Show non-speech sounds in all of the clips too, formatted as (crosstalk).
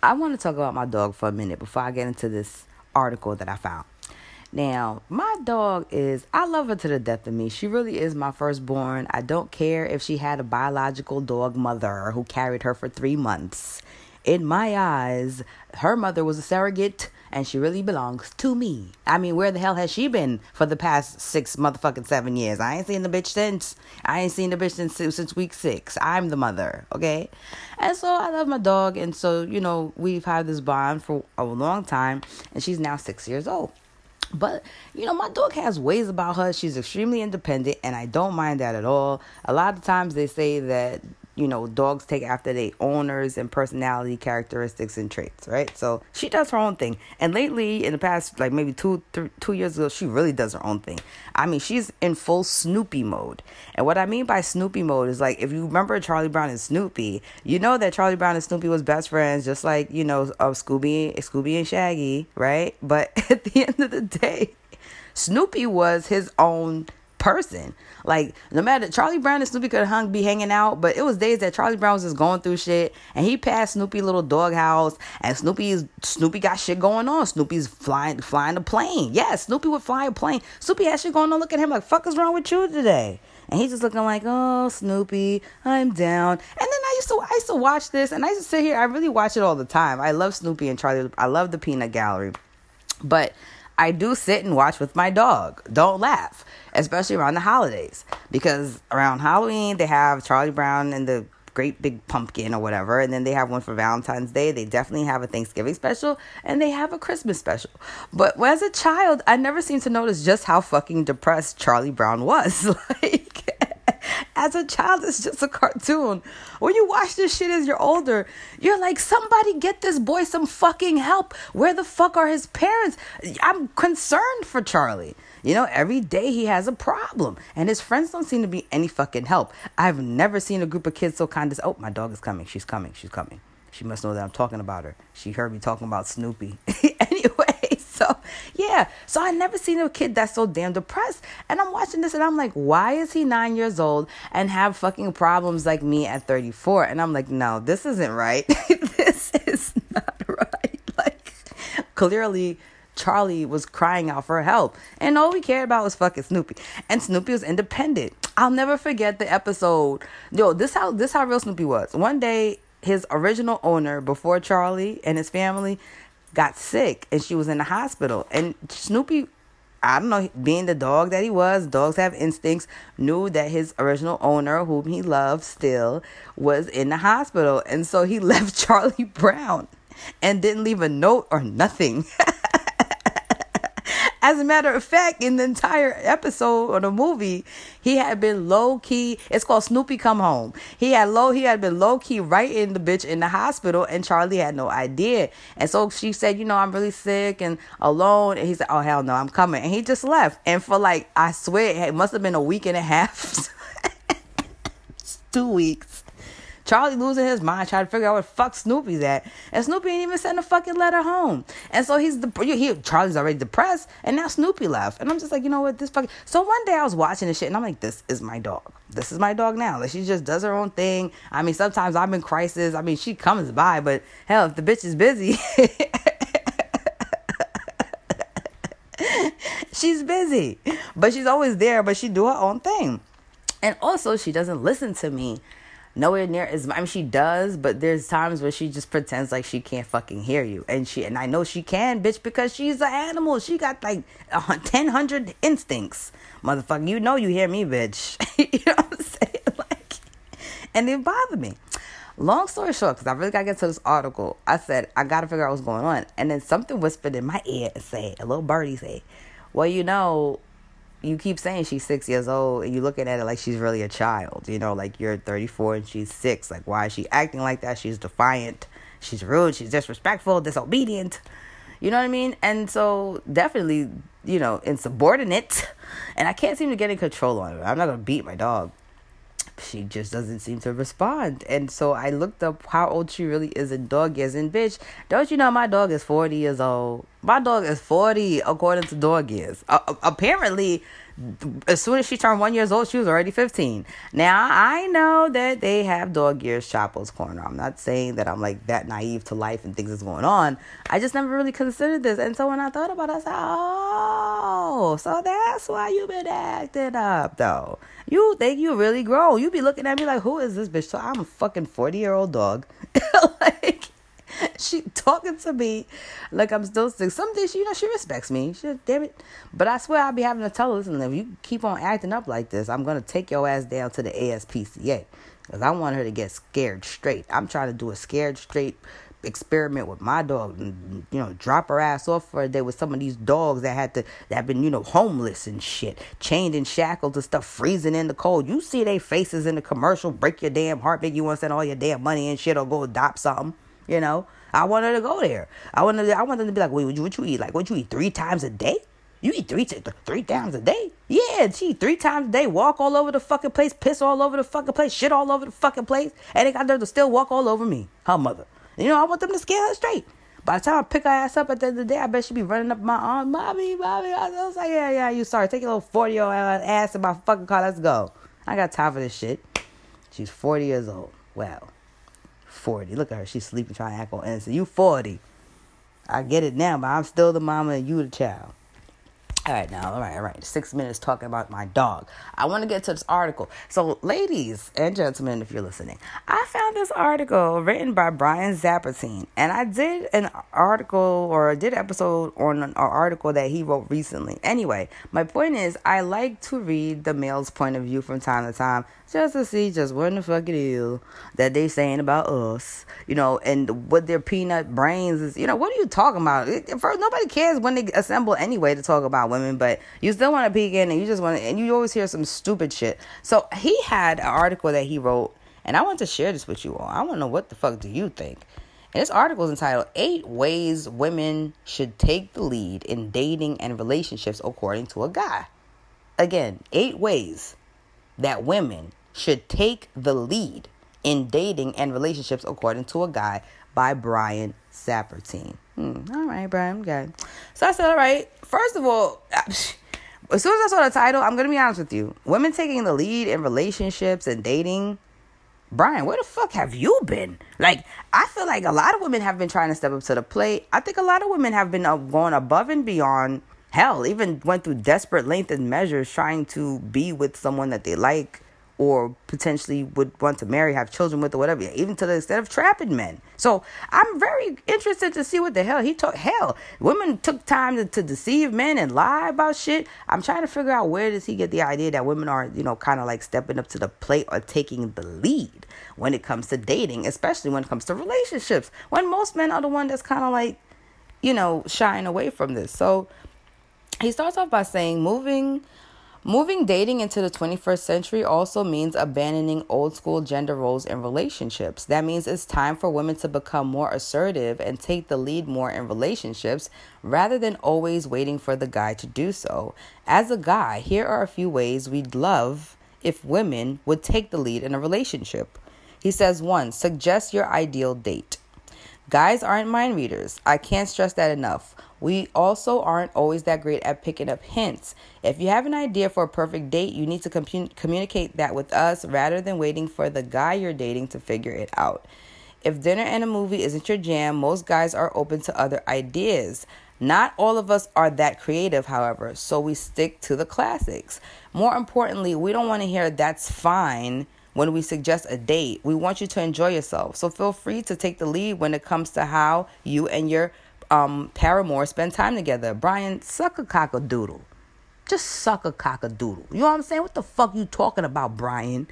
I want to talk about my dog for a minute before I get into this article that I found. Now, my dog is, I love her to the death of me. She really is my firstborn. I don't care if she had a biological dog mother who carried her for three months. In my eyes, her mother was a surrogate and she really belongs to me. I mean, where the hell has she been for the past six motherfucking seven years? I ain't seen the bitch since. I ain't seen the bitch since since week six. I'm the mother, okay? And so I love my dog, and so you know we've had this bond for a long time, and she's now six years old. But you know, my dog has ways about her. She's extremely independent, and I don't mind that at all. A lot of times they say that you know, dogs take after their owners and personality characteristics and traits, right? So she does her own thing. And lately, in the past, like maybe two, th- two years ago, she really does her own thing. I mean, she's in full Snoopy mode. And what I mean by Snoopy mode is like, if you remember Charlie Brown and Snoopy, you know that Charlie Brown and Snoopy was best friends, just like, you know, of Scooby, Scooby and Shaggy, right? But (laughs) at the end of the day, Snoopy was his own person. Like no matter Charlie Brown and Snoopy could hung be hanging out, but it was days that Charlie Brown was just going through shit, and he passed Snoopy little doghouse, and Snoopy's Snoopy got shit going on. Snoopy's flying flying a plane. Yeah, Snoopy would fly a plane. Snoopy had shit going on. Look at him like fuck is wrong with you today? And he's just looking like, oh Snoopy, I'm down. And then I used to I used to watch this, and I used to sit here. I really watch it all the time. I love Snoopy and Charlie. I love the Peanut Gallery, but I do sit and watch with my dog. Don't laugh, especially around the holidays, because around Halloween they have Charlie Brown and the great big pumpkin or whatever, and then they have one for Valentine's Day. They definitely have a Thanksgiving special, and they have a Christmas special. But as a child, I never seemed to notice just how fucking depressed Charlie Brown was. (laughs) like as a child, it's just a cartoon. When you watch this shit as you're older, you're like, somebody get this boy some fucking help. Where the fuck are his parents? I'm concerned for Charlie. You know, every day he has a problem, and his friends don't seem to be any fucking help. I've never seen a group of kids so kind of, oh, my dog is coming. She's coming. She's coming. She must know that I'm talking about her. She heard me talking about Snoopy. (laughs) anyway, (laughs) so yeah, so I never seen a kid that's so damn depressed. And I'm watching this and I'm like, why is he nine years old and have fucking problems like me at 34? And I'm like, no, this isn't right. (laughs) this is not right. Like, clearly. Charlie was crying out for help, and all we cared about was fucking Snoopy. And Snoopy was independent. I'll never forget the episode. Yo, this how this how real Snoopy was. One day, his original owner, before Charlie and his family, got sick and she was in the hospital. And Snoopy, I don't know, being the dog that he was, dogs have instincts, knew that his original owner, whom he loved still, was in the hospital. And so he (laughs) left Charlie Brown and didn't leave a note or nothing. (laughs) As a matter of fact, in the entire episode or the movie, he had been low key. It's called Snoopy Come Home. He had low. He had been low key writing the bitch in the hospital, and Charlie had no idea. And so she said, "You know, I'm really sick and alone." And he said, "Oh hell no, I'm coming." And he just left. And for like, I swear, it must have been a week and a half, (laughs) two weeks Charlie losing his mind trying to figure out where fuck Snoopy's at. And Snoopy ain't even sent a fucking letter home. And so he's the he Charlie's already depressed and now Snoopy left. And I'm just like, you know what, this fucking so one day I was watching this shit and I'm like, this is my dog. This is my dog now. Like she just does her own thing. I mean, sometimes I'm in crisis. I mean, she comes by, but hell, if the bitch is busy. (laughs) she's busy. But she's always there, but she do her own thing. And also she doesn't listen to me nowhere near as I mean she does, but there's times where she just pretends like she can't fucking hear you. And she and I know she can, bitch, because she's an animal. She got like ten hundred instincts. Motherfucker, you know you hear me, bitch. (laughs) you know what I'm saying? (laughs) Like and it bothered me. Long story short, because I really gotta get to this article, I said, I gotta figure out what's going on. And then something whispered in my ear and said, a little birdie said, Well, you know, you keep saying she's six years old and you're looking at it like she's really a child. You know, like you're 34 and she's six. Like, why is she acting like that? She's defiant. She's rude. She's disrespectful, disobedient. You know what I mean? And so, definitely, you know, insubordinate. And I can't seem to get in control on her. I'm not to beat my dog. She just doesn't seem to respond. And so I looked up how old she really is in dog years. And bitch, don't you know my dog is 40 years old? My dog is 40 according to dog years. Uh, apparently, as soon as she turned one years old, she was already 15. Now, I know that they have dog years Chapo's Corner. I'm not saying that I'm like that naive to life and things that's going on. I just never really considered this. And so when I thought about it, I said, oh, so that's why you've been acting up, though. You think you really grown. You be looking at me like, who is this bitch? So I'm a fucking 40 year old dog. (laughs) like, (laughs) she talking to me like I'm still sick. Some days, you know, she respects me. She, damn it. But I swear I'll be having to tell her, listen, if you keep on acting up like this, I'm going to take your ass down to the ASPCA. Because I want her to get scared straight. I'm trying to do a scared straight experiment with my dog and you know drop her ass off for a day with some of these dogs that had to that been you know homeless and shit chained and shackled and stuff freezing in the cold you see their faces in the commercial break your damn heart make you want to send all your damn money and shit or go adopt something you know, I want her to go there. I want to. I want them to be like, wait, what you, eat? Like, what you eat three times a day? You eat three t- three times a day? Yeah, she three times a day. Walk all over the fucking place, piss all over the fucking place, shit all over the fucking place, and they got there to still walk all over me, her mother. You know, I want them to scare her straight. By the time I pick her ass up at the end of the day, I bet she be running up my arm, mommy, mommy. I was like, yeah, yeah, you sorry. Take your little 40 year old ass in my fucking car. Let's go. I got time for this shit. She's 40 years old. Well. 40. Look at her. She's sleeping, trying to act all innocent. You 40. I get it now, but I'm still the mama and you the child. All right, now, all right, all right. Six minutes talking about my dog. I want to get to this article. So, ladies and gentlemen, if you're listening, I found this article written by Brian Zappertine, and I did an article or did episode on an article that he wrote recently. Anyway, my point is, I like to read the male's point of view from time to time just to see just what the fuck it is that they saying about us, you know, and what their peanut brains is. You know, what are you talking about? First, nobody cares when they assemble anyway to talk about women, but you still want to peek in and you just want to, and you always hear some stupid shit. So he had an article that he wrote, and I want to share this with you all. I want to know what the fuck do you think. And this article is entitled Eight Ways Women Should Take the Lead in Dating and Relationships According to a Guy. Again, eight ways that women should take the lead in dating and relationships, according to a guy by Brian Zappertine. Hmm, all right, Brian, okay. So I said, all right, first of all, (laughs) as soon as I saw the title, I'm going to be honest with you. Women taking the lead in relationships and dating. Brian, where the fuck have you been? Like, I feel like a lot of women have been trying to step up to the plate. I think a lot of women have been going above and beyond. Hell, even went through desperate length and measures trying to be with someone that they like or potentially would want to marry, have children with, or whatever, even to the extent of trapping men. So I'm very interested to see what the hell he took. Hell, women took time to, to deceive men and lie about shit. I'm trying to figure out where does he get the idea that women are, you know, kind of like stepping up to the plate or taking the lead when it comes to dating, especially when it comes to relationships, when most men are the one that's kind of like, you know, shying away from this. So he starts off by saying moving Moving dating into the 21st century also means abandoning old school gender roles in relationships. That means it's time for women to become more assertive and take the lead more in relationships rather than always waiting for the guy to do so. As a guy, here are a few ways we'd love if women would take the lead in a relationship. He says, one, suggest your ideal date. Guys aren't mind readers. I can't stress that enough. We also aren't always that great at picking up hints. If you have an idea for a perfect date, you need to com- communicate that with us rather than waiting for the guy you're dating to figure it out. If dinner and a movie isn't your jam, most guys are open to other ideas. Not all of us are that creative, however, so we stick to the classics. More importantly, we don't want to hear that's fine when we suggest a date. We want you to enjoy yourself. So feel free to take the lead when it comes to how you and your um, paramour spend time together. Brian, suck a cock a doodle. Just suck a cock a doodle. You know what I'm saying? What the fuck you talking about, Brian?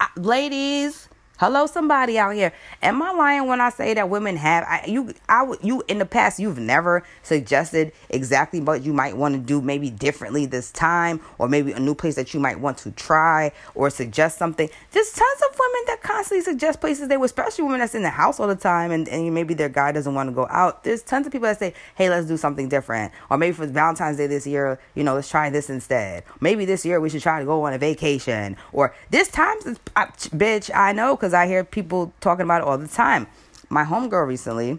I, ladies, Hello, somebody out here. Am I lying when I say that women have I, you? I you in the past you've never suggested exactly what you might want to do, maybe differently this time, or maybe a new place that you might want to try, or suggest something. There's tons of women that constantly suggest places they would, especially women that's in the house all the time, and, and maybe their guy doesn't want to go out. There's tons of people that say, "Hey, let's do something different," or maybe for Valentine's Day this year, you know, let's try this instead. Maybe this year we should try to go on a vacation, or this time, bitch, I know because I hear people talking about it all the time. My homegirl recently,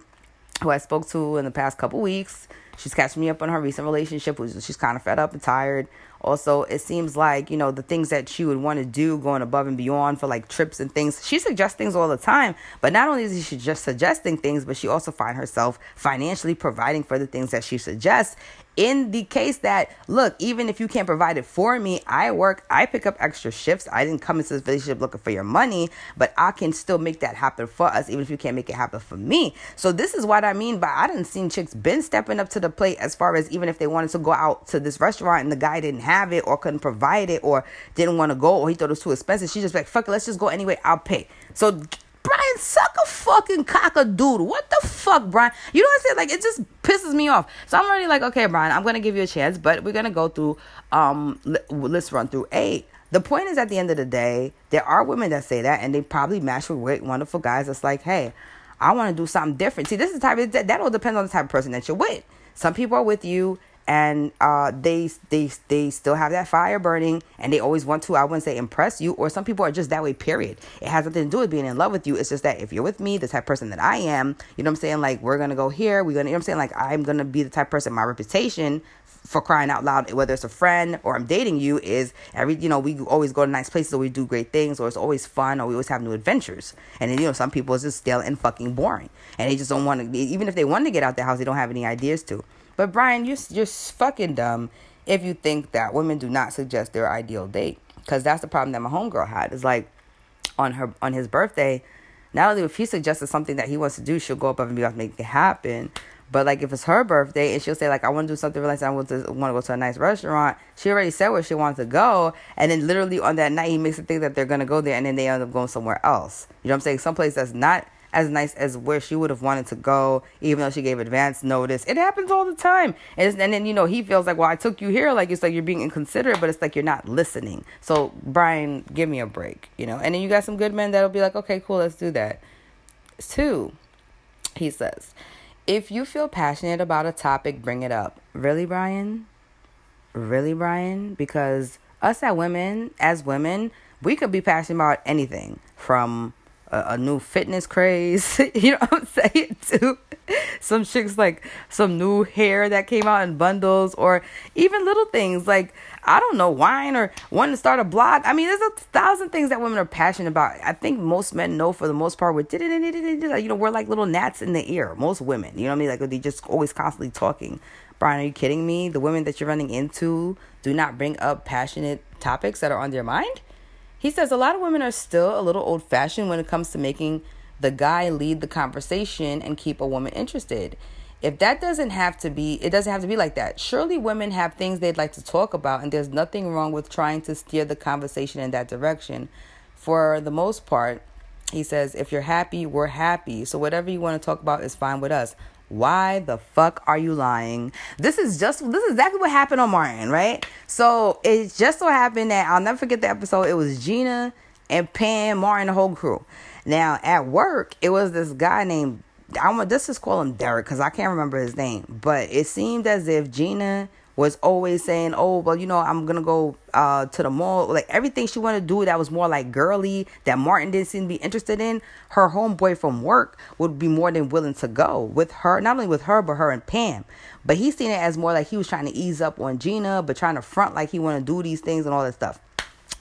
who I spoke to in the past couple weeks, she's catching me up on her recent relationship. She's kind of fed up and tired Also, it seems like, you know, the things that she would want to do going above and beyond for like trips and things. She suggests things all the time, but not only is she just suggesting things, but she also find herself financially providing for the things that she suggests in the case that look even if you can't provide it for me i work i pick up extra shifts. I didn't come into this relationship looking for your money but i can still make that happen for us even if you can't make it happen for me. So this is what i mean by i didn't see chicks been stepping up to the plate as far as even if they wanted to go out to this restaurant and the guy didn't have it or couldn't provide it or didn't want to go or he thought it was too expensive she just like fuck it let's just go anyway i'll pay. So Brian, suck a fucking cock-a-doodle. What the fuck, Brian? You know what I'm saying? Like, it just pisses me off. So I'm already like, okay, Brian, I'm going to give you a chance, but we're going to go through, um, let's run through eight. The point is, at the end of the day, there are women that say that, and they probably match with great, wonderful guys that's like, hey, I want to do something different. See, this is the type of, that, that all depends on the type of person that you're with. Some people are with you and uh, they they they still have that fire burning, and they always want to. I wouldn't say impress you, or some people are just that way. Period. It has nothing to do with being in love with you. It's just that if you're with me, the type person that I am, you know what I'm saying. Like we're gonna go here. We're gonna, you know what I'm saying. Like I'm gonna be the type person. My reputation for crying out loud, whether it's a friend or I'm dating you, is every you know we always go to nice places or we do great things or it's always fun or we always have new adventures. And then you know some people it's just stale and fucking boring, and they just don't want to. Even if they want to get out their house, they don't have any ideas to. But Brian, you're you're fucking dumb if you think that women do not suggest their ideal date, because that's the problem that my homegirl had. Is like on her on his birthday, not only if he suggested something that he wants to do, she'll go above and beyond to make it happen. But like if it's her birthday and she'll say like I want to do something really nice, I want to want to go to a nice restaurant. She already said where she wants to go, and then literally on that night he makes it think that they're gonna go there, and then they end up going somewhere else. You know what I'm saying? Someplace that's not as nice as where she would have wanted to go, even though she gave advance notice. It happens all the time. And, and then, you know, he feels like, well, I took you here. Like, it's like you're being inconsiderate, but it's like you're not listening. So, Brian, give me a break, you know? And then you got some good men that'll be like, okay, cool, let's do that. Two, he says, if you feel passionate about a topic, bring it up. Really, Brian? Really, Brian? Because us as women, as women, we could be passionate about anything from a, a new fitness craze. (laughs) you know what I'm saying? (laughs) Too. Some chicks like some new hair that came out in bundles, or even little things like I don't know, wine or wanting to start a blog. I mean, there's a thousand things that women are passionate about. I think most men know for the most part. With you know, we're like little gnats in the ear. Most women, you know what I mean? Like they just always constantly talking. Brian, are you kidding me? The women that you're running into do not bring up passionate topics that are on their mind. He says a lot of women are still a little old fashioned when it comes to making the guy lead the conversation and keep a woman interested. If that doesn't have to be, it doesn't have to be like that. Surely women have things they'd like to talk about, and there's nothing wrong with trying to steer the conversation in that direction. For the most part, he says, if you're happy, we're happy. So whatever you want to talk about is fine with us. Why the fuck are you lying? This is just this is exactly what happened on Martin, right? So it just so happened that I'll never forget the episode. It was Gina and Pam, Martin, the whole crew. Now at work, it was this guy named I'm gonna just call him Derek because I can't remember his name. But it seemed as if Gina was always saying, "Oh, well, you know, I'm gonna go uh, to the mall." Like everything she wanted to do that was more like girly that Martin didn't seem to be interested in. Her homeboy from work would be more than willing to go with her, not only with her but her and Pam. But he seen it as more like he was trying to ease up on Gina, but trying to front like he want to do these things and all that stuff.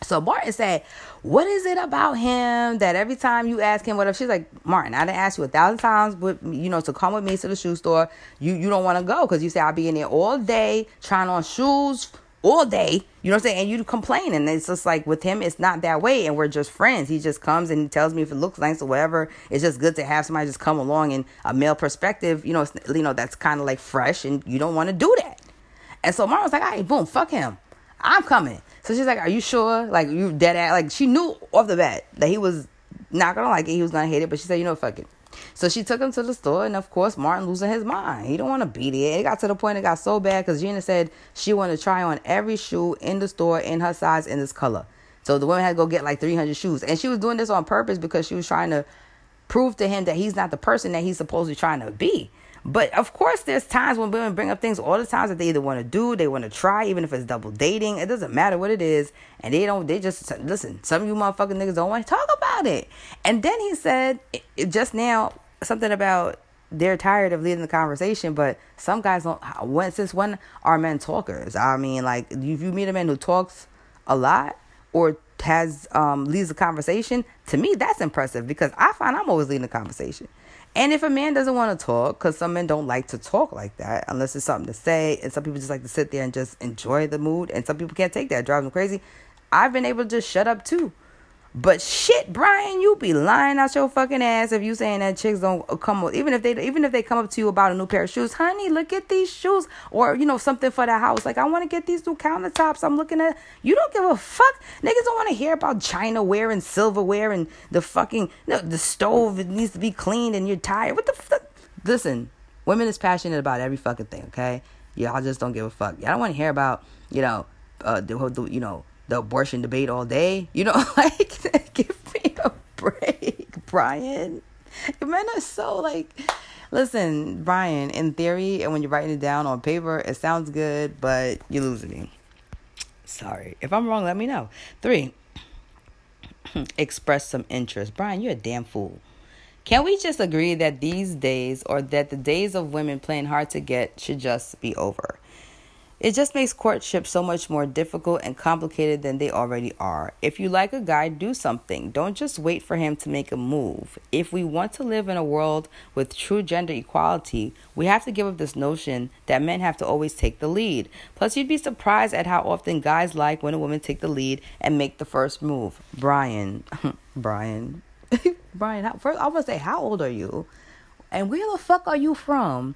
So Martin said, What is it about him that every time you ask him what she's like, Martin, I didn't ask you a thousand times, but you know, to come with me to the shoe store. You you don't want to go because you say I'll be in there all day trying on shoes all day. You know what I'm saying? And you complain. And it's just like with him, it's not that way. And we're just friends. He just comes and he tells me if it looks nice or whatever. It's just good to have somebody just come along in a male perspective, you know, you know, that's kind of like fresh and you don't want to do that. And so Martin was like, all right, boom, fuck him. I'm coming. So she's like, "Are you sure? Like you dead ass?" like she knew off the bat that he was not gonna like it. He was gonna hate it, but she said, you know, fuck it. So she took him to the store, and of course, Martin losing his mind. He don't want to beat it. It got to the point it got so bad because Gina said she wanted to try on every shoe in the store in her size in this color. So the woman had to go get like 300 shoes, and she was doing this on purpose because she was trying to prove to him that he's not the person that he's supposed to be trying to be. But of course, there's times when women bring up things all the times that they either want to do, they want to try, even if it's double dating. It doesn't matter what it is, and they don't. They just listen. Some of you motherfucking niggas don't want to talk about it. And then he said just now something about they're tired of leading the conversation, but some guys don't. When since when are men talkers? I mean, like if you meet a man who talks a lot or has um leads the conversation, to me that's impressive because I find I'm always leading the conversation. And if a man doesn't want to talk, because some men don't like to talk like that unless it's something to say, and some people just like to sit there and just enjoy the mood, and some people can't take that, drives them crazy. I've been able to just shut up too. But shit, Brian, you be lying out your fucking ass if you saying that chicks don't come even if they even if they come up to you about a new pair of shoes, honey, look at these shoes, or you know something for the house. Like I want to get these new countertops. I'm looking at. You don't give a fuck. Niggas don't want to hear about china Chinaware and silverware and the fucking no, the stove. Needs to be cleaned and you're tired. What the fuck? Listen, women is passionate about every fucking thing. Okay, y'all just don't give a fuck. Y'all don't want to hear about you know uh the, the you know the abortion debate all day. You know, (laughs) like give me a break, Brian. Men are so like listen, Brian, in theory and when you're writing it down on paper, it sounds good, but you're losing me. Sorry. If I'm wrong, let me know. Three, (clears throat) express some interest. Brian, you're a damn fool. Can we just agree that these days or that the days of women playing hard to get should just be over? It just makes courtship so much more difficult and complicated than they already are. If you like a guy, do something. Don't just wait for him to make a move. If we want to live in a world with true gender equality, we have to give up this notion that men have to always take the lead. Plus, you'd be surprised at how often guys like when a woman take the lead and make the first move. Brian, (laughs) Brian, (laughs) Brian, how, first I want to say, how old are you? And where the fuck are you from?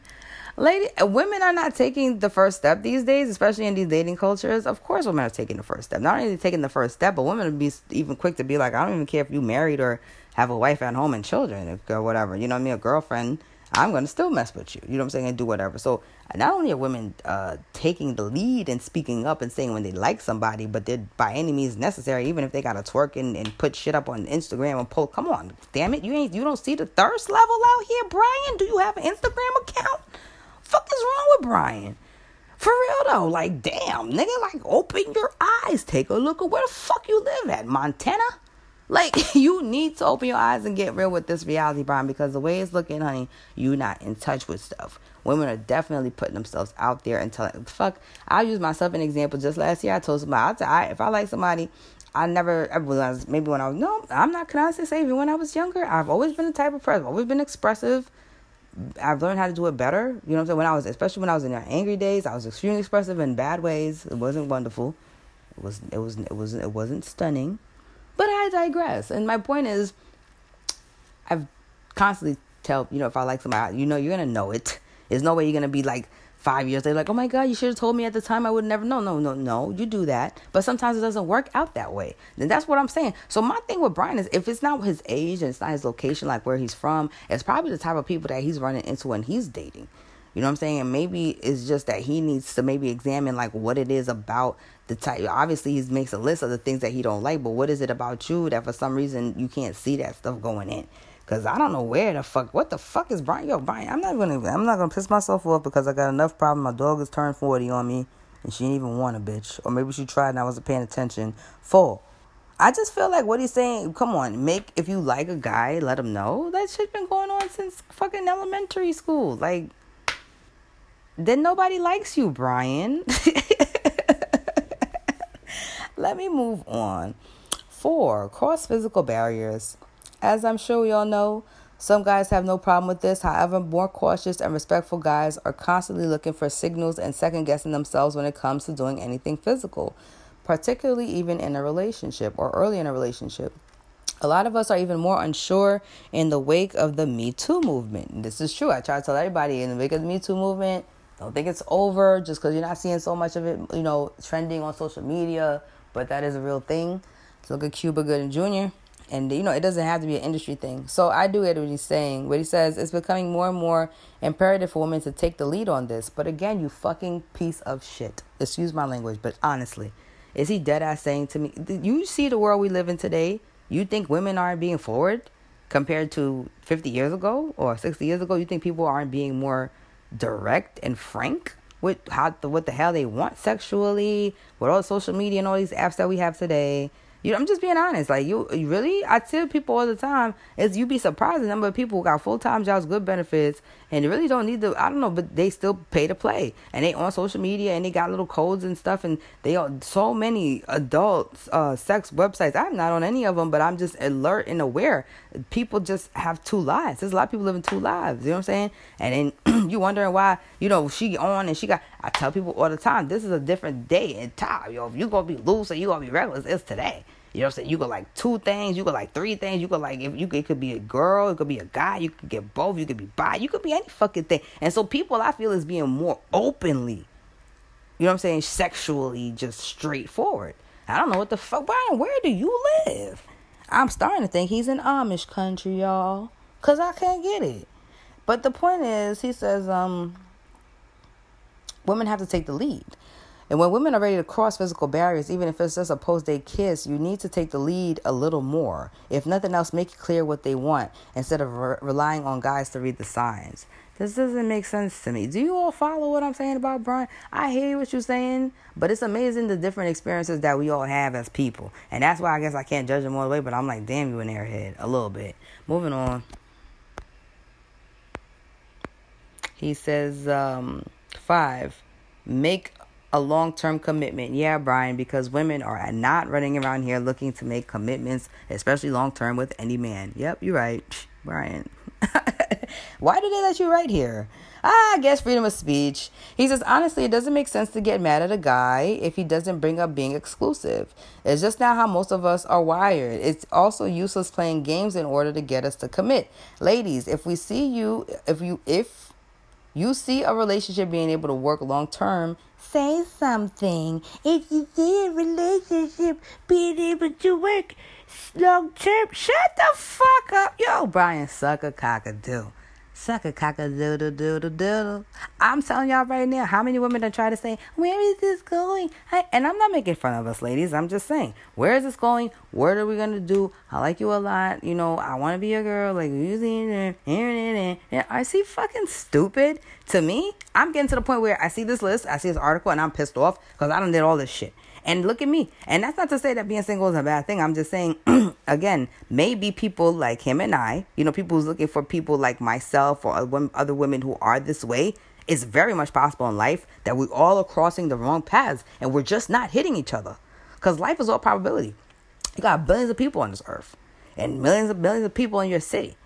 lady women are not taking the first step these days especially in these dating cultures. Of course women are taking the first step. Not only taking the first step but women would be even quick to be like i don't even care if you married or have a wife at home and children or whatever. You know what i mean? A girlfriend i'm gonna still mess with you. You know what i'm saying? And do whatever. So not only are women uh, taking the lead and speaking up and saying when they like somebody but they're by any means necessary even if they gotta twerk and, and put shit up on instagram and post. Come on. Damn it. You ain't you don't see the thirst level out here brian? Do you have an instagram account? Fuck is wrong with Brian? For real though, like damn, nigga, like open your eyes, take a look at where the fuck you live at, Montana. Like (laughs) you need to open your eyes and get real with this reality, Brian, because the way it's looking, honey, you're not in touch with stuff. Women are definitely putting themselves out there and telling. Fuck, I use myself an example. Just last year, I told somebody, I, if I like somebody, I never, was maybe when I was no, I'm not. Can I say even when I was younger, I've always been the type of person, always been expressive I've learned how to do it better. You know what I'm saying? When I was, especially when I was in my angry days, I was extremely expressive in bad ways. It wasn't wonderful. It was, it was, it was, it wasn't stunning. But I digress. And my point is, I've constantly tell you know if I like somebody, you know you're gonna know it. There's no way you're gonna be like five years they're like, oh my God, you should have told me at the time. I would never. No, no, no, no. You do that. But sometimes it doesn't work out that way. And that's what I'm saying. So my thing with Brian is if it's not his age and it's not his location, like where he's from, it's probably the type of people that he's running into when he's dating. You know what I'm saying? Maybe it's just that he needs to maybe examine like what it is about the type. Obviously, he makes a list of the things that he don't like, but what is it about you that for some reason you can't see that stuff going in? Cause I don't know where the fuck, what the fuck is Brian? Yo, Brian, I'm not gonna, I'm not gonna piss myself off because I got enough problem. My dog has turned forty on me, and she didn't even want a bitch, or maybe she tried and I wasn't paying attention. Four, I just feel like what he's saying. Come on, make if you like a guy, let him know that shit been going on since fucking elementary school. Like, then nobody likes you, Brian. (laughs) let me move on. Four, cross physical barriers. As I'm sure we all know, some guys have no problem with this. However, more cautious and respectful guys are constantly looking for signals and second guessing themselves when it comes to doing anything physical, particularly even in a relationship or early in a relationship. A lot of us are even more unsure in the wake of the Me Too movement. This is true. I try to tell everybody in the wake of the Me Too movement, don't think it's over just because you're not seeing so much of it, you know, trending on social media, but that is a real thing. So look at Cuba Gooding Jr and you know it doesn't have to be an industry thing. So i do get what he's saying what he says it's becoming more and more imperative for women to take the lead on this. But again you fucking piece of shit. Excuse my language but honestly is he dead ass saying to me you see the world we live in today? You think women aren't being forward compared to 50 years ago or 60 years ago? You think people aren't being more direct and frank with how what the hell they want sexually with all social media and all these apps that we have today You, I'm just being honest. Like you, you really, I tell people all the time, is you be surprised the number of people who got full time jobs, good benefits, and really don't need to. I don't know, but they still pay to play, and they on social media, and they got little codes and stuff, and they are so many adult uh, sex websites. I'm not on any of them, but I'm just alert and aware. People just have two lives. There's a lot of people living two lives. You know what I'm saying? And then (clears throat) you wondering why, you know, she on and she got. I tell people all the time, this is a different day and time. Yo, if you gonna be loose or you're gonna be reckless, it's today. You know what I'm saying? You got like two things, you got like three things, you got like if you it could be a girl, it could be a guy, you could get both, you could be bi, you could be any fucking thing. And so people I feel is being more openly, you know what I'm saying, sexually just straightforward. I don't know what the fuck Brian, where do you live? I'm starting to think he's in Amish country, y'all. Cause I can't get it. But the point is, he says, um, women have to take the lead. And when women are ready to cross physical barriers, even if it's just a post date kiss, you need to take the lead a little more. If nothing else, make it clear what they want instead of re- relying on guys to read the signs. This doesn't make sense to me. Do you all follow what I'm saying about Brian? I hear what you're saying, but it's amazing the different experiences that we all have as people. And that's why I guess I can't judge them all the way, but I'm like, damn, you an airhead. A little bit. Moving on. He says, um, five, make a long term commitment. Yeah, Brian, because women are not running around here looking to make commitments, especially long term with any man. Yep, you're right, (laughs) Brian. (laughs) Why do they let you write here? Ah, I guess freedom of speech. He says, honestly, it doesn't make sense to get mad at a guy if he doesn't bring up being exclusive. It's just not how most of us are wired. It's also useless playing games in order to get us to commit. Ladies, if we see you, if you, if you see a relationship being able to work long term, say something. If you see a relationship being able to work long term, shut the fuck up. Yo, Brian, suck a cock a do. Suck a cock a doodle doodle doodle. I'm telling y'all right now, how many women are trying to say, where is this going? I, and I'm not making fun of us, ladies. I'm just saying, where is this going? What are we gonna do? I like you a lot. You know, I want to be a girl. Like I see fucking stupid. To me, I'm getting to the point where I see this list, I see this article, and I'm pissed off because I don't did all this shit. And look at me. And that's not to say that being single is a bad thing. I'm just saying, (clears throat) again, maybe people like him and I, you know, people who's looking for people like myself or other women who are this way, it's very much possible in life that we all are crossing the wrong paths and we're just not hitting each other. Because life is all probability. You got billions of people on this earth and millions of millions of people in your city.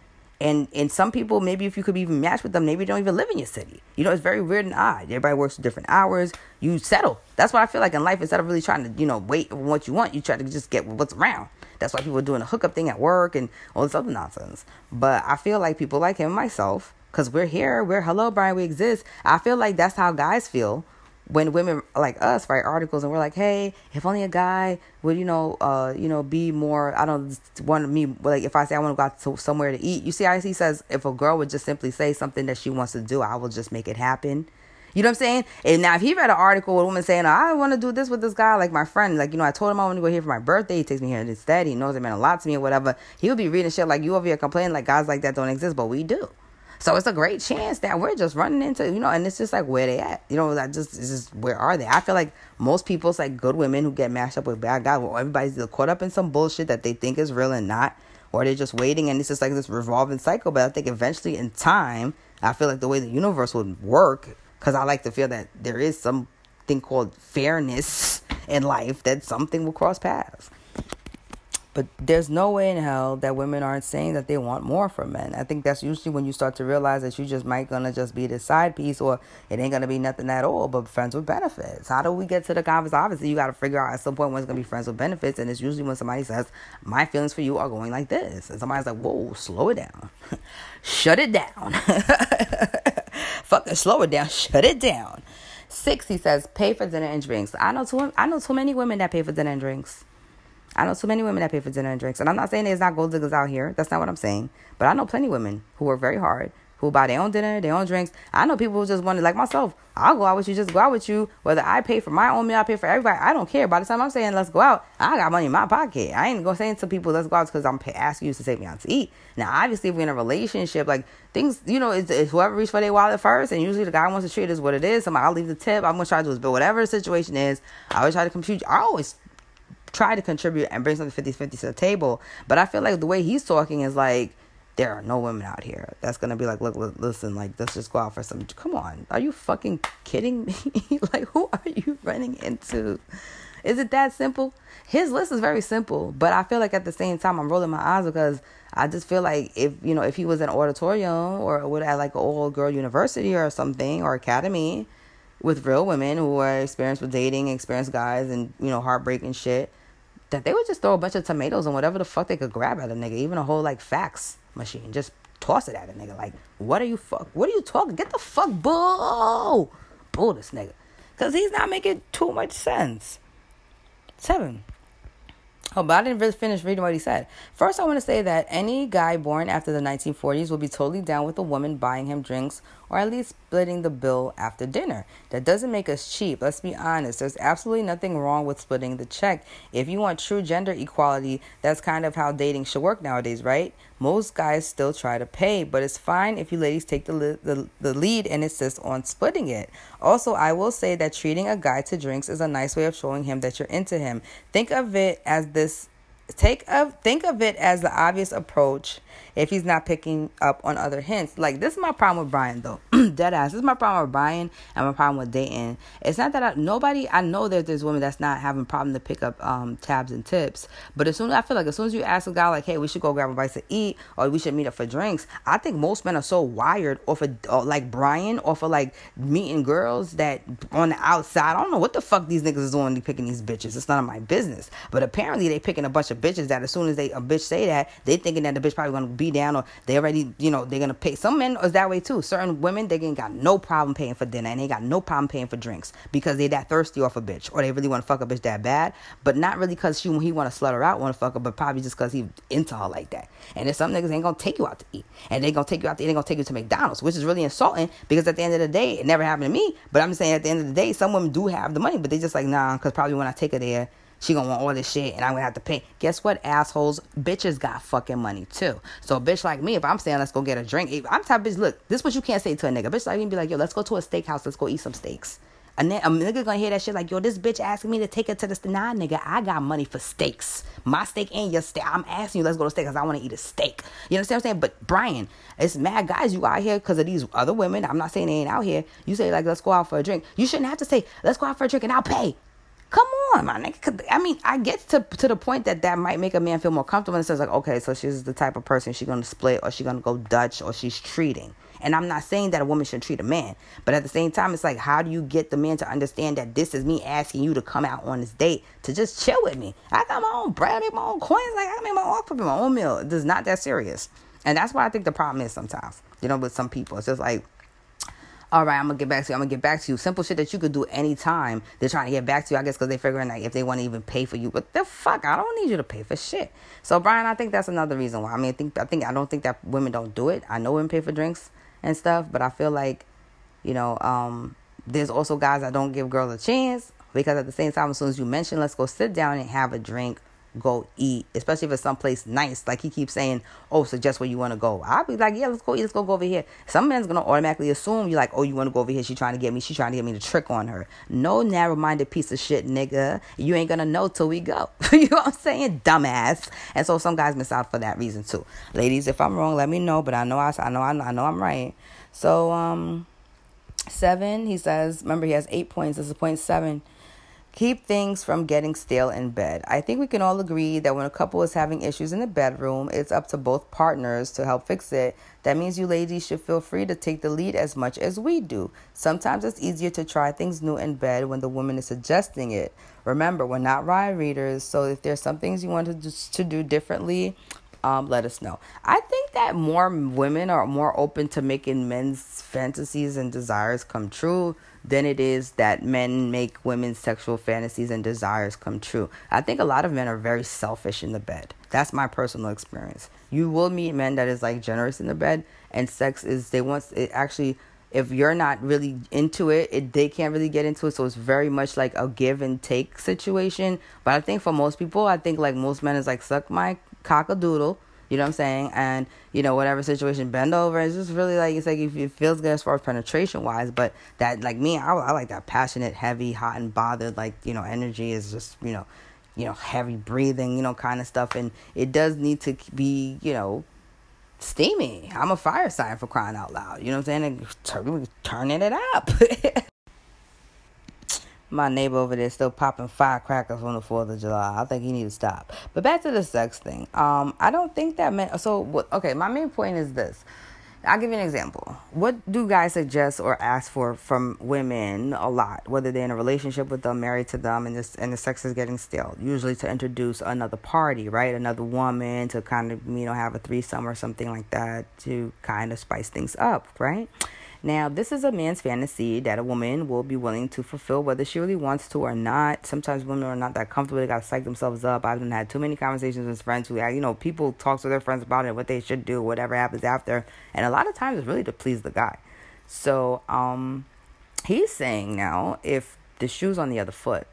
And and some people, maybe if you could even match with them, maybe don't even live in your city. You know, it's very weird and odd. Everybody works different hours. You settle. That's what I feel like in life. Instead of really trying to, you know, wait for what you want, you try to just get what's around. That's why people are doing a hookup thing at work and all this other nonsense. But I feel like people like him myself, because we're here, we're hello, Brian, we exist. I feel like that's how guys feel when women like us write articles and we're like, hey, if only a guy would, you know, uh, you know, be more, I don't want me, like if I say I want to go out to somewhere to eat, you see how he says if a girl would just simply say something that she wants to do, I will just make it happen. You know what I'm saying? And now if he read an article with a woman saying, I want to do this with this guy, like my friend, like, you know, I told him I want to go here for my birthday. He takes me here instead. He knows it meant a lot to me or whatever. He would be reading shit like you over here complaining like guys like that don't exist, but we do. So it's a great chance that we're just running into, you know, and it's just like where they at. You know, that just it's just where are they? I feel like most people, it's like good women who get mashed up with bad guys. Well, everybody's caught up in some bullshit that they think is real and not, or they're just waiting and it's just like this revolving cycle. But I think eventually in time, I feel like the way the universe would work, because I like to feel that there is something called fairness (laughs) in life, that something will cross paths. But there's no way in hell that women aren't saying that they want more from men. I think that's usually when you start to realize that you just might gonna just be the side piece or it ain't gonna be nothing at all but friends with benefits. How do we get to the conversation? Obviously you gotta figure out at some point when it's gonna be friends with benefits and it's usually when somebody says, My feelings for you are going like this. And somebody's like, Whoa, slow it down. (laughs) Shut it down. (laughs) Fucking slow it down. Shut it down. Six, he says, pay for dinner and drinks. I know too I know too many women that pay for dinner and drinks. I know too many women that pay for dinner and drinks. And I'm not saying there's not gold diggers out here. That's not what I'm saying. But I know plenty of women who work very hard, who buy their own dinner, their own drinks. I know people who just want to, like myself, I'll go out with you, just go out with you. Whether I pay for my own meal, I pay for everybody. I don't care. By the time I'm saying let's go out, I got money in my pocket. I ain't going to say to people let's go out because I'm asking you to take me out to eat. Now, obviously, if we're in a relationship, like things, you know, it's, it's whoever reached for their wallet first. And usually the guy wants to treat it as what it is. So I'll leave the tip. I'm going to try to do this. But whatever the situation is, I always try to compute. I always try to contribute and bring something 50 50 to the table. But I feel like the way he's talking is like, there are no women out here that's gonna be like, look, look listen, like, let's just go out for some. Come on, are you fucking kidding me? (laughs) like, who are you running into? Is it that simple? His list is very simple, but I feel like at the same time, I'm rolling my eyes because I just feel like if you know if he was an auditorium or would at like an old girl university or something or academy with real women who are experienced with dating, experienced guys, and you know heartbreak and shit, that they would just throw a bunch of tomatoes and whatever the fuck they could grab at a nigga, even a whole like fax machine, just toss it at a nigga. Like, what are you fuck? What are you talking? Get the fuck bull, bull this nigga, cause he's not making too much sense. Seven. Oh, but I didn't really finish reading what he said. First, I want to say that any guy born after the 1940s will be totally down with a woman buying him drinks or at least splitting the bill after dinner. That doesn't make us cheap. Let's be honest. There's absolutely nothing wrong with splitting the check. If you want true gender equality, that's kind of how dating should work nowadays, right? Most guys still try to pay, but it's fine if you ladies take the, the, the lead and insist on splitting it. Also, I will say that treating a guy to drinks is a nice way of showing him that you're into him. Think of it as this take of think of it as the obvious approach if he's not picking up on other hints. Like this is my problem with Brian though. (clears throat) Dead ass. This is my problem with Brian and my problem with Dayton. It's not that I, nobody I know that there's women that's not having problem to pick up um, tabs and tips. But as soon as I feel like as soon as you ask a guy like, hey, we should go grab a bite to eat or we should meet up for drinks, I think most men are so wired off of uh, like Brian off of like meeting girls that on the outside. I don't know what the fuck these niggas is doing picking these bitches. It's none of my business. But apparently they picking a bunch of bitches that as soon as they a bitch say that, they thinking that the bitch probably gonna be down or they already, you know, they're gonna pay. Some men is that way too. Certain women they ain't got no problem paying for dinner and they got no problem paying for drinks because they that thirsty off a bitch or they really want to fuck a bitch that bad, but not really because she he want to slut her out, want to fuck her, but probably just because he into her like that. And then some niggas ain't gonna take you out to eat and they gonna take you out to eat, they gonna take you to McDonald's, which is really insulting because at the end of the day, it never happened to me. But I'm saying at the end of the day, some women do have the money, but they just like nah, because probably when I take her there she gonna want all this shit and I'm gonna have to pay. Guess what, assholes? Bitches got fucking money too. So a bitch like me, if I'm saying let's go get a drink, I'm type bitch, look, this is what you can't say to a nigga. bitch like me be like, yo, let's go to a steakhouse, let's go eat some steaks. And then a nigga gonna hear that shit like, yo, this bitch asking me to take her to the nah, nigga. I got money for steaks, my steak and your steak. I'm asking you, let's go to steak because I want to eat a steak. You understand what I'm saying? But Brian, it's mad guys you out here because of these other women. I'm not saying they ain't out here. You say like, let's go out for a drink. You shouldn't have to say, let's go out for a drink and I'll pay. Come on, my nigga. I mean, I get to to the point that that might make a man feel more comfortable and says like, okay, so she's the type of person she's gonna split or she's gonna go Dutch or she's treating. And I'm not saying that a woman should treat a man, but at the same time, it's like, how do you get the man to understand that this is me asking you to come out on this date to just chill with me? I got my own bread, I make my own coins, like I make my own offer, my own meal. It's not that serious, and that's what I think the problem is sometimes. You know, with some people, it's just like all right, I'm gonna get back to you. I'm gonna get back to you. Simple shit that you could do anytime. They're trying to get back to you, I guess, because they're figuring like if they want to even pay for you. But the fuck, I don't need you to pay for shit. So Brian, I think that's another reason why. I mean, I think I think I don't think that women don't do it. I know women pay for drinks and stuff, but I feel like, you know, um, there's also guys that don't give girls a chance because at the same time, as soon as you mention, let's go sit down and have a drink go eat, especially if it's someplace nice. Like he keeps saying, "Oh, suggest where you want to go." I'll be like, "Yeah, let's go eat. Let's go, go over here." Some man's gonna automatically assume you're like, "Oh, you want to go over here?" She's trying to get me. She's trying to get me to trick on her. No narrow-minded piece of shit, nigga. You ain't gonna know till we go. (laughs) you know what I'm saying, dumbass. And so some guys miss out for that reason too. Ladies, if I'm wrong, let me know. But I know I, I know I know I know I'm right. So um, seven. He says. Remember, he has eight points. This is point seven keep things from getting stale in bed. I think we can all agree that when a couple is having issues in the bedroom, it's up to both partners to help fix it. That means you ladies should feel free to take the lead as much as we do. Sometimes it's easier to try things new in bed when the woman is suggesting it. Remember, we're not ride readers, so if there's some things you want to do differently, um, let us know. I think that more women are more open to making men's fantasies and desires come true than it is that men make women's sexual fantasies and desires come true. I think a lot of men are very selfish in the bed. That's my personal experience. You will meet men that is like generous in the bed, and sex is they want it actually. If you're not really into it, it, they can't really get into it. So it's very much like a give and take situation. But I think for most people, I think like most men is like suck my cock a doodle you know what I'm saying? And you know whatever situation, bend over. It's just really like it's like if it feels good as far as penetration wise. But that like me, I, I like that passionate, heavy, hot and bothered like you know energy is just you know you know, heavy breathing, you know, kind of stuff. And it does need to be, you know, steamy. I'm a fire sign for crying out loud. You know what I'm saying? And turn, turning it up. (laughs) My neighbor over there still popping firecrackers on the Fourth of July. I think he needs to stop. But back to the sex thing. Um, I don't think that meant so. Okay, my main point is this. I'll give you an example. What do guys suggest or ask for from women a lot, whether they're in a relationship with them, married to them, and this and the sex is getting stale? Usually to introduce another party, right? Another woman to kind of you know have a threesome or something like that to kind of spice things up, right? Now, this is a man's fantasy that a woman will be willing to fulfill whether she really wants to or not. Sometimes women are not that comfortable. They got to psych themselves up. I've had too many conversations with friends who, you know, people talk to their friends about it, what they should do, whatever happens after. And a lot of times it's really to please the guy. So, um, he's saying now if the shoe's on the other foot,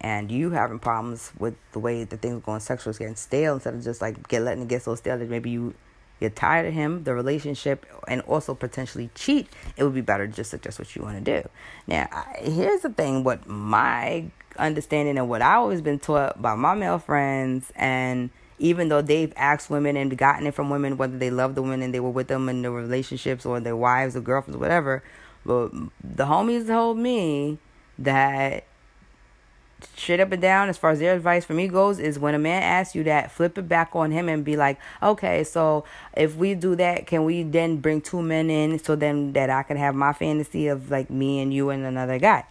and you having problems with the way that things are going sexually getting stale instead of just like get letting it get so stale that maybe you you're tired of him, the relationship, and also potentially cheat, it would be better just to just what you want to do. Now, here's the thing what my understanding and what I've always been taught by my male friends, and even though they've asked women and gotten it from women, whether they love the women and they were with them in their relationships or their wives or girlfriends, or whatever, but the homies told me that straight up and down as far as their advice for me goes is when a man asks you that flip it back on him and be like okay so if we do that can we then bring two men in so then that i can have my fantasy of like me and you and another guy?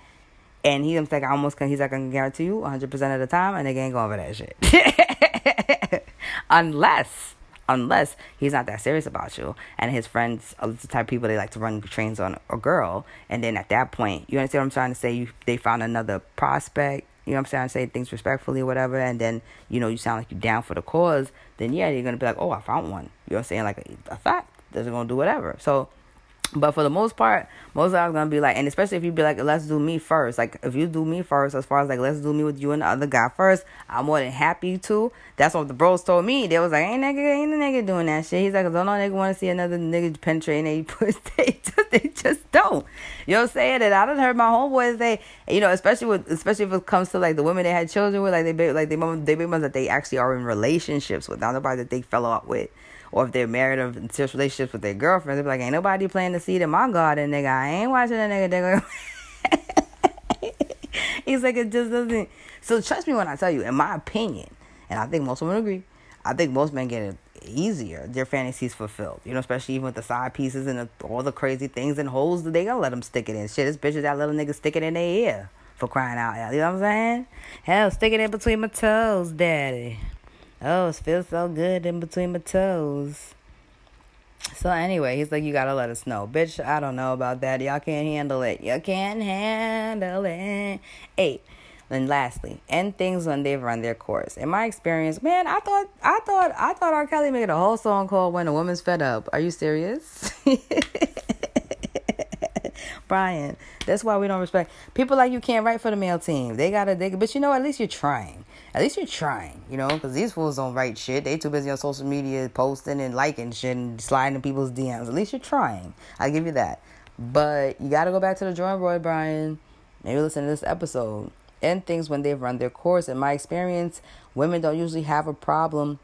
And he's like I almost can he's like I can guarantee you 100% of the time and they ain't going for that shit. (laughs) Unless unless he's not that serious about you and his friends are the type of people they like to run trains on a girl and then at that point you understand what i'm trying to say? You they found another prospect you know what I'm saying, say things respectfully or whatever, and then, you know, you sound like you're down for the cause, then yeah, you're gonna be like, Oh, I found one. You know what I'm saying? Like a, a fact. They're gonna do whatever. So but for the most part, most guys gonna be like, and especially if you be like, let's do me first. Like if you do me first, as far as like let's do me with you and the other guy first, I'm more than happy to. That's what the bros told me. They was like, ain't nigga, ain't a nigga doing that shit. He's like, don't no nigga want to see another nigga penetrating they (laughs) pussy. They just, they just don't. You know what I'm saying? And I done heard my homeboys say, you know, especially with, especially if it comes to like the women they had children with, like they, like they, they big ones that they actually are in relationships with, not nobody that they fell out with or if they're married or in serious relationships with their girlfriends, they're like, ain't nobody playing the seed in my garden, nigga. I ain't watching that nigga. (laughs) He's like, it just doesn't. So trust me when I tell you, in my opinion, and I think most women agree, I think most men get it easier. Their fantasies fulfilled, you know, especially even with the side pieces and the, all the crazy things and holes that they gonna let them stick it in. Shit, this bitches that little nigga stick it in their ear for crying out loud. You know what I'm saying? Hell, stick it in between my toes, daddy. Oh, it feels so good in between my toes. So anyway, he's like, you gotta let us know, bitch. I don't know about that. Y'all can't handle it. You all can't handle it. Eight. And lastly, end things when they've run their course. In my experience, man, I thought, I thought, I thought R. Kelly made a whole song called "When a Woman's Fed Up." Are you serious? (laughs) Brian. That's why we don't respect people like you. Can't write for the male team. They gotta, they, but you know, at least you're trying. At least you're trying, you know, because these fools don't write shit. They too busy on social media posting and liking shit and sliding in people's DMs. At least you're trying. I give you that. But you gotta go back to the drawing board, Brian. Maybe listen to this episode. End things when they've run their course. In my experience, women don't usually have a problem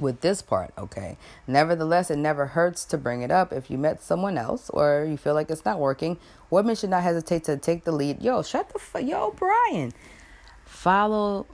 with this part, okay? Nevertheless, it never hurts to bring it up. If you met someone else or you feel like it's not working, women should not hesitate to take the lead. Yo, shut the fuck, yo, Brian. Follow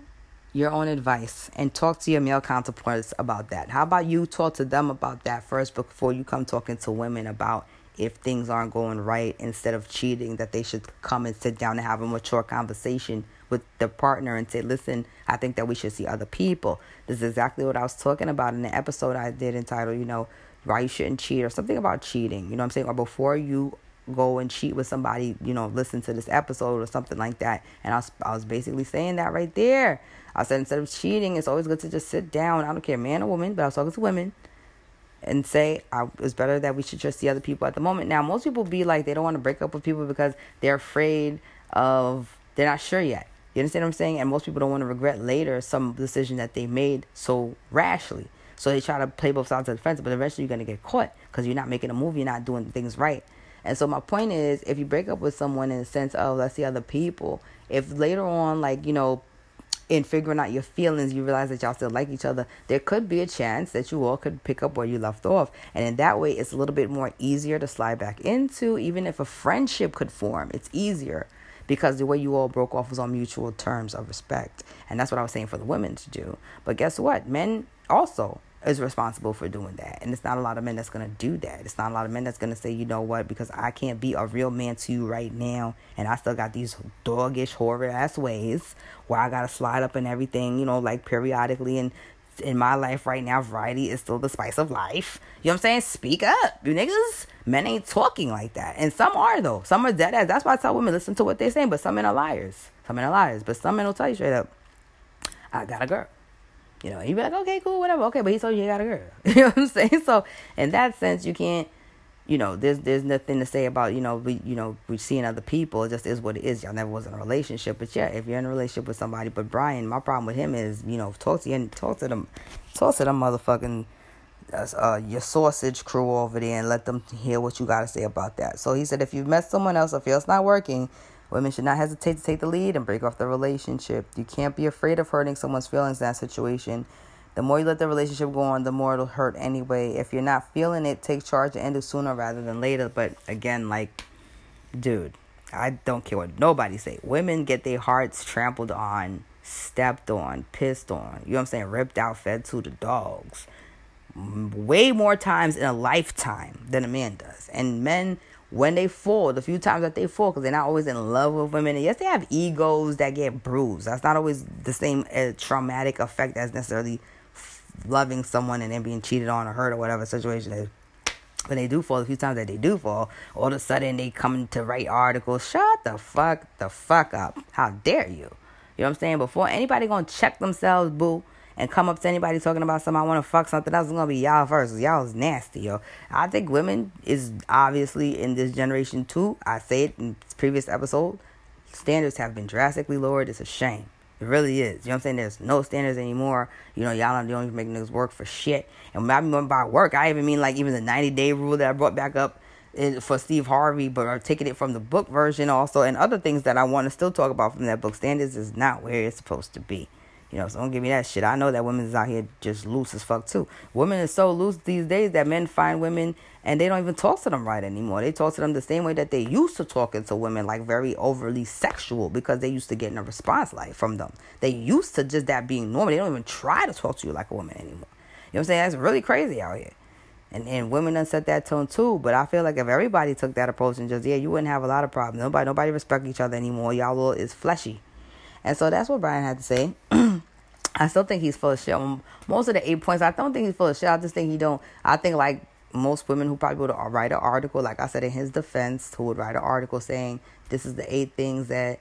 your own advice and talk to your male counterparts about that. How about you talk to them about that first before you come talking to women about if things aren't going right instead of cheating, that they should come and sit down and have a mature conversation with their partner and say, listen, I think that we should see other people. This is exactly what I was talking about in the episode I did entitled, you know, why you shouldn't cheat or something about cheating. You know what I'm saying? Or before you go and cheat with somebody, you know, listen to this episode or something like that. And I was, I was basically saying that right there. I said instead of cheating, it's always good to just sit down. I don't care, man or woman, but I was talking to women and say it's better that we should trust the other people at the moment. Now, most people be like they don't want to break up with people because they're afraid of they're not sure yet. You understand what I'm saying? And most people don't want to regret later some decision that they made so rashly. So they try to play both sides of the fence, but eventually you're gonna get caught because you're not making a move, you're not doing things right. And so my point is, if you break up with someone in the sense of let's see other people, if later on, like you know, in figuring out your feelings, you realize that y'all still like each other, there could be a chance that you all could pick up where you left off. And in that way, it's a little bit more easier to slide back into, even if a friendship could form. It's easier because the way you all broke off was on mutual terms of respect. And that's what I was saying for the women to do. But guess what? Men also is responsible for doing that. And it's not a lot of men that's going to do that. It's not a lot of men that's going to say, you know what, because I can't be a real man to you right now. And I still got these doggish, horrid ass ways where I got to slide up and everything, you know, like periodically. And in my life right now, variety is still the spice of life. You know what I'm saying? Speak up, you niggas. Men ain't talking like that. And some are, though. Some are dead ass. That's why I tell women, listen to what they're saying. But some men are liars. Some men are liars. But some men will tell you straight up, I got a girl. You know, you be like, okay, cool, whatever. Okay, but he told you he got a girl. (laughs) you know what I'm saying? So in that sense, you can't, you know, there's there's nothing to say about, you know, we you know, we seeing other people. It just is what it is. Y'all never was in a relationship. But yeah, if you're in a relationship with somebody, but Brian, my problem with him is, you know, talk to you talk to them talk to them motherfucking uh, your sausage crew over there and let them hear what you got to say about that. So he said, if you've met someone else feel it's not working, Women should not hesitate to take the lead and break off the relationship. You can't be afraid of hurting someone's feelings in that situation. The more you let the relationship go on, the more it'll hurt anyway. If you're not feeling it, take charge and end it sooner rather than later. But again, like, dude, I don't care what nobody say. Women get their hearts trampled on, stepped on, pissed on. You know what I'm saying? Ripped out, fed to the dogs. Way more times in a lifetime than a man does. And men when they fall, the few times that they fall, because they're not always in love with women. And yes, they have egos that get bruised. That's not always the same uh, traumatic effect as necessarily loving someone and then being cheated on or hurt or whatever situation is. When they do fall, the few times that they do fall, all of a sudden they come to write articles. Shut the fuck the fuck up. How dare you? You know what I'm saying? Before anybody gonna check themselves, boo and come up to anybody talking about something I want to fuck something else, it's gonna be y'all first. Y'all is nasty, yo. I think women is obviously in this generation too. I say it in previous episode. Standards have been drastically lowered. It's a shame. It really is. You know what I'm saying? There's no standards anymore. You know, y'all don't even make niggas work for shit. And when I mean by work, I even mean like even the 90 day rule that I brought back up for Steve Harvey, but are taking it from the book version also, and other things that I want to still talk about from that book. Standards is not where it's supposed to be. You know, so don't give me that shit. I know that women is out here just loose as fuck too. Women is so loose these days that men find women and they don't even talk to them right anymore. They talk to them the same way that they used to talking to women, like very overly sexual, because they used to getting a response like from them. They used to just that being normal. They don't even try to talk to you like a woman anymore. You know what I'm saying? That's really crazy out here. And and women done set that tone too. But I feel like if everybody took that approach and just yeah, you wouldn't have a lot of problems. Nobody nobody respect each other anymore. Y'all all is fleshy. And so that's what Brian had to say. (clears throat) I still think he's full of shit. Most of the eight points, I don't think he's full of shit. I just think he don't. I think like most women who probably would write an article, like I said in his defense, who would write an article saying this is the eight things that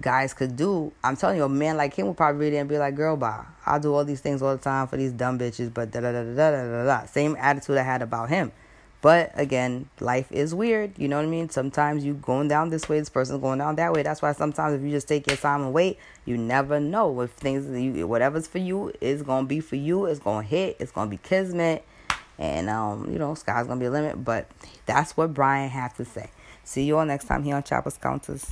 guys could do. I'm telling you, a man like him would probably read it and be like, "Girl, bye. I'll do all these things all the time for these dumb bitches." But da da da da da da da. Same attitude I had about him. But again, life is weird. You know what I mean? Sometimes you going down this way, this person's going down that way. That's why sometimes if you just take your time and wait, you never know if things, you, whatever's for you is gonna be for you. It's gonna hit. It's gonna be kismet, and um, you know, sky's gonna be a limit. But that's what Brian had to say. See you all next time here on Choppers Counters.